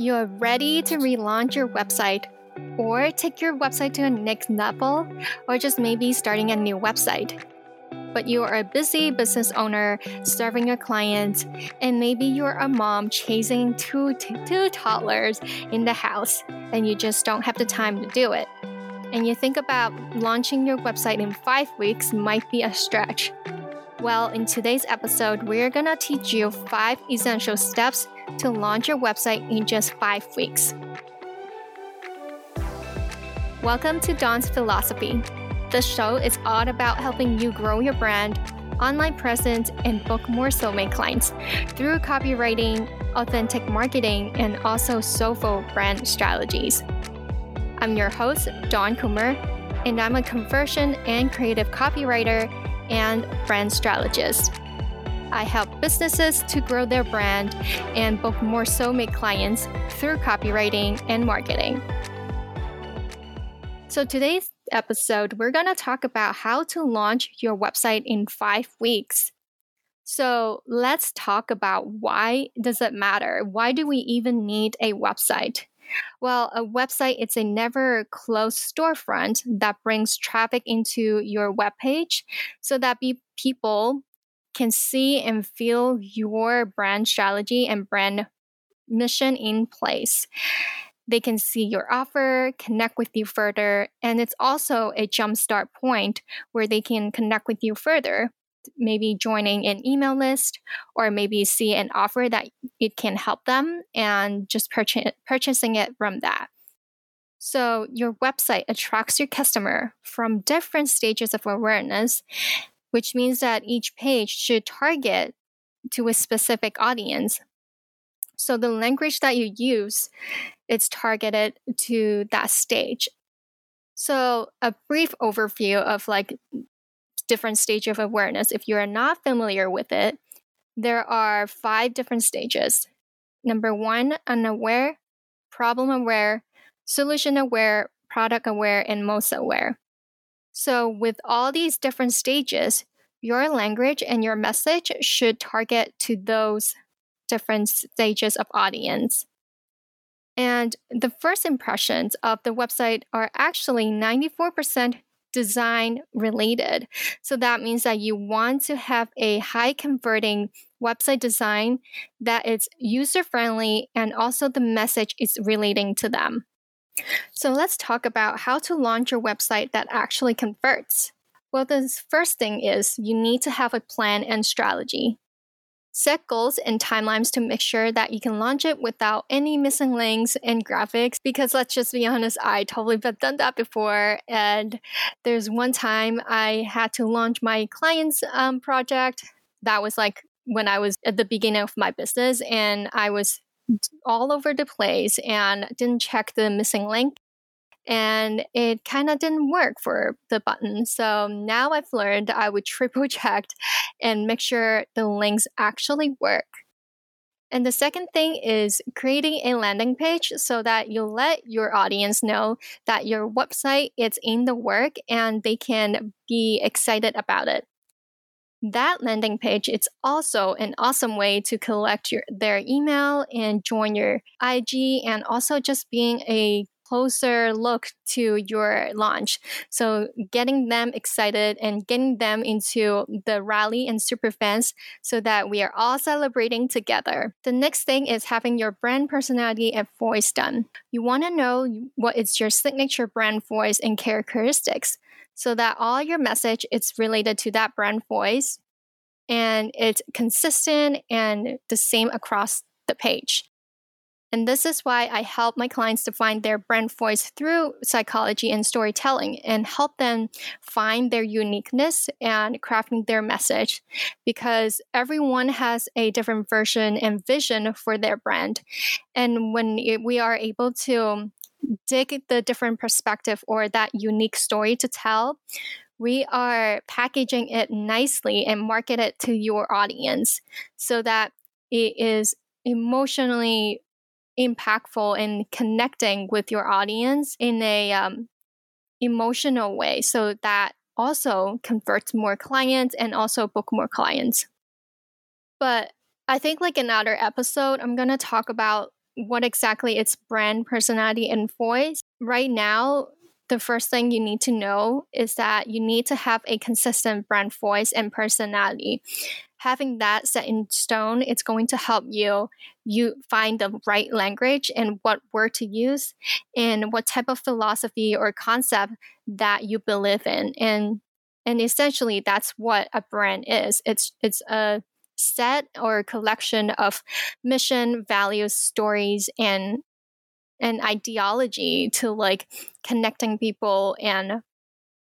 You're ready to relaunch your website or take your website to a next level or just maybe starting a new website. But you are a busy business owner serving your clients, and maybe you're a mom chasing two, two toddlers in the house and you just don't have the time to do it. And you think about launching your website in five weeks might be a stretch. Well, in today's episode, we're gonna teach you five essential steps to launch your website in just five weeks. Welcome to Dawn's Philosophy. The show is all about helping you grow your brand, online presence, and book more soulmate clients through copywriting, authentic marketing, and also soulful brand strategies. I'm your host, Dawn Coomer, and I'm a conversion and creative copywriter and brand strategist. I help businesses to grow their brand and book more soulmate clients through copywriting and marketing. So, today's episode, we're going to talk about how to launch your website in five weeks. So, let's talk about why does it matter? Why do we even need a website? Well, a website it's a never closed storefront that brings traffic into your webpage so that be- people can see and feel your brand strategy and brand mission in place. They can see your offer, connect with you further, and it's also a jumpstart point where they can connect with you further maybe joining an email list or maybe see an offer that it can help them and just purchase, purchasing it from that. So, your website attracts your customer from different stages of awareness, which means that each page should target to a specific audience. So, the language that you use it's targeted to that stage. So, a brief overview of like different stage of awareness. If you are not familiar with it, there are five different stages. Number one, unaware, problem aware, solution aware, product aware, and most aware. So, with all these different stages, your language and your message should target to those different stages of audience. And the first impressions of the website are actually 94% design related. So that means that you want to have a high converting website design that is user friendly and also the message is relating to them. So let's talk about how to launch your website that actually converts. Well, the first thing is you need to have a plan and strategy. Set goals and timelines to make sure that you can launch it without any missing links and graphics. Because let's just be honest, I totally have done that before. And there's one time I had to launch my client's um, project. That was like when I was at the beginning of my business, and I was all over the place and didn't check the missing link and it kind of didn't work for the button. So now I've learned I would triple check and make sure the links actually work. And the second thing is creating a landing page so that you let your audience know that your website is in the work and they can be excited about it. That landing page it's also an awesome way to collect your, their email and join your IG and also just being a closer look to your launch. So getting them excited and getting them into the rally and super fans so that we are all celebrating together. The next thing is having your brand personality and voice done. You want to know what is your signature brand voice and characteristics so that all your message is related to that brand voice and it's consistent and the same across the page. And this is why I help my clients to find their brand voice through psychology and storytelling and help them find their uniqueness and crafting their message because everyone has a different version and vision for their brand. And when we are able to dig the different perspective or that unique story to tell, we are packaging it nicely and market it to your audience so that it is emotionally impactful in connecting with your audience in a um, emotional way. So that also converts more clients and also book more clients. But i think like another episode i'm going to talk about what exactly is brand personality and voice, right now, the first thing you need to know is that you need to have a consistent brand voice and personality. Having that set in stone, it's going to help you you find the right language and what word to use and what type of philosophy or concept that you believe in. And and essentially that's what a brand is. It's it's a set or collection of mission, values, stories, and an ideology to like connecting people and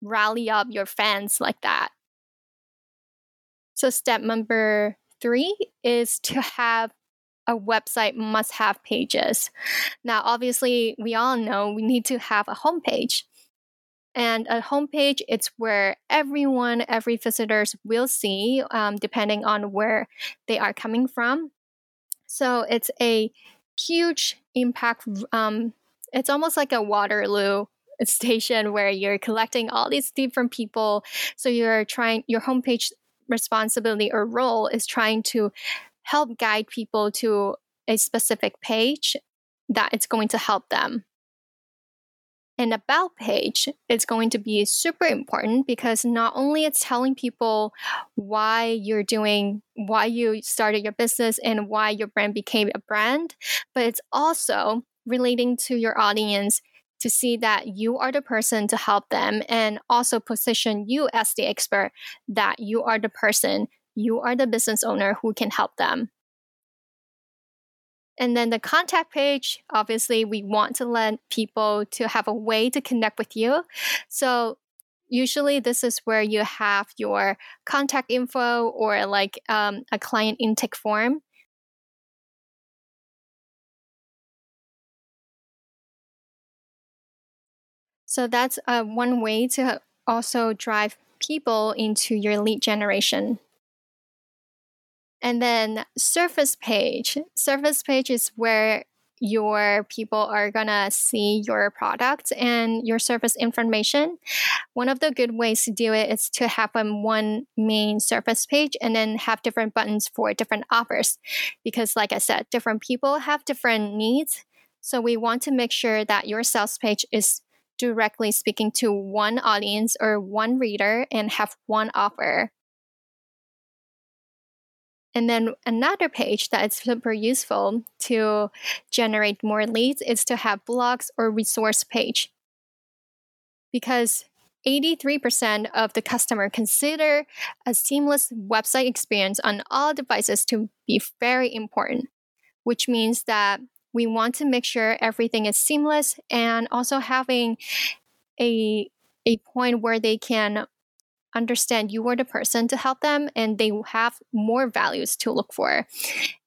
rally up your fans like that. So, step number three is to have a website must have pages. Now, obviously, we all know we need to have a homepage. And a homepage, it's where everyone, every visitors will see, um, depending on where they are coming from. So it's a huge impact. Um, it's almost like a Waterloo station where you're collecting all these different people. So you're trying your homepage responsibility or role is trying to help guide people to a specific page that it's going to help them. An about page is going to be super important because not only it's telling people why you're doing why you started your business and why your brand became a brand, but it's also relating to your audience to see that you are the person to help them and also position you as the expert that you are the person, you are the business owner who can help them. And then the contact page, obviously, we want to let people to have a way to connect with you. So usually this is where you have your contact info or like um, a client intake form. So that's uh, one way to also drive people into your lead generation. And then surface page. Surface page is where your people are gonna see your product and your service information. One of the good ways to do it is to have one main surface page and then have different buttons for different offers. Because, like I said, different people have different needs. So, we want to make sure that your sales page is directly speaking to one audience or one reader and have one offer. And then another page that is super useful to generate more leads is to have blogs or resource page. Because 83% of the customer consider a seamless website experience on all devices to be very important, which means that we want to make sure everything is seamless and also having a a point where they can understand you are the person to help them and they have more values to look for.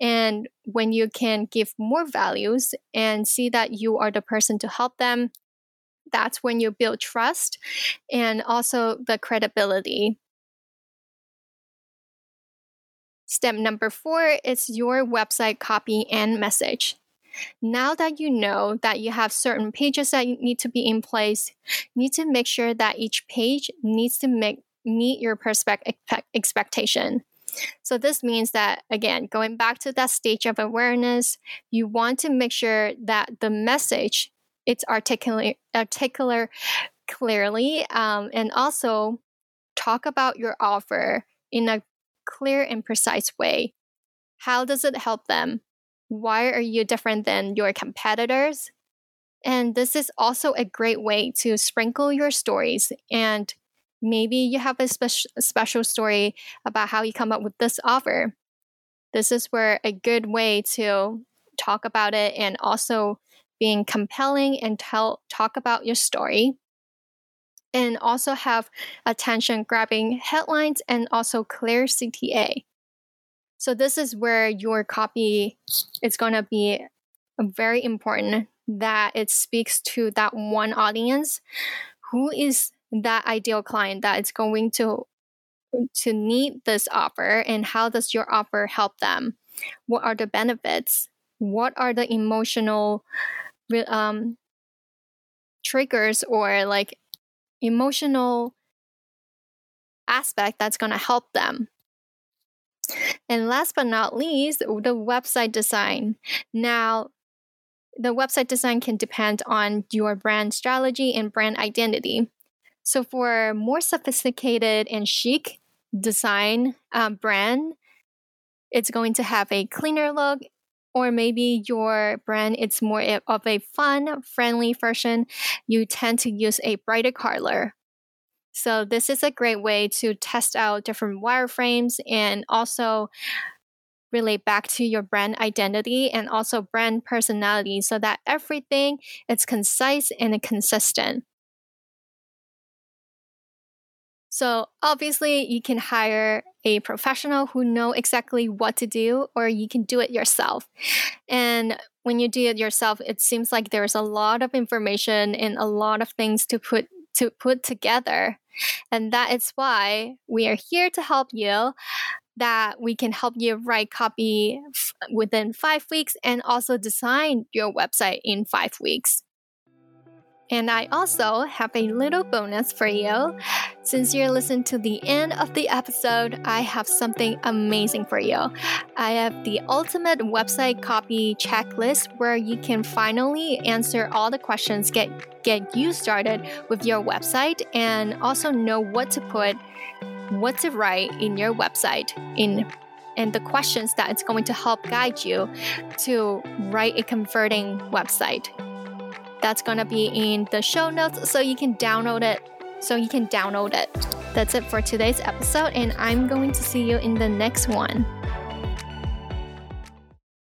And when you can give more values and see that you are the person to help them, that's when you build trust and also the credibility. Step number four is your website copy and message. Now that you know that you have certain pages that need to be in place, you need to make sure that each page needs to make meet your perspective expectation. So this means that again, going back to that stage of awareness, you want to make sure that the message it's articulate articulate clearly, um, and also talk about your offer in a clear and precise way. How does it help them? Why are you different than your competitors? And this is also a great way to sprinkle your stories and Maybe you have a, spe- special story about how you come up with this offer. This is where a good way to talk about it and also being compelling and tell talk about your story and also have attention grabbing headlines and also clear CTA. So this is where your copy is going to be very important that it speaks to that one audience who is that ideal client that is going to to need this offer and how does your offer help them? What are the benefits? What are the emotional um, triggers or like emotional aspect that's going to help them and last but not least the website design now the website design can depend on your brand strategy and brand identity. So, for more sophisticated and chic design um, brand, it's going to have a cleaner look or maybe your brand it's more of a fun friendly version you tend to use a brighter color so this is a great way to test out different wireframes and also relate back to your brand identity and also brand personality so that everything is concise and consistent so obviously you can hire a professional who know exactly what to do or you can do it yourself. And when you do it yourself, it seems like there's a lot of information and a lot of things to put to put together. And that is why we are here to help you that we can help you write copy f- within 5 weeks and also design your website in 5 weeks. And I also have a little bonus for you. Since you're listening to the end of the episode, I have something amazing for you. I have the ultimate website copy checklist where you can finally answer all the questions, get get you started with your website and also know what to put, what to write in your website in and the questions that it's going to help guide you to write a converting website. That's gonna be in the show notes so you can download it. So you can download it. That's it for today's episode, and I'm going to see you in the next one.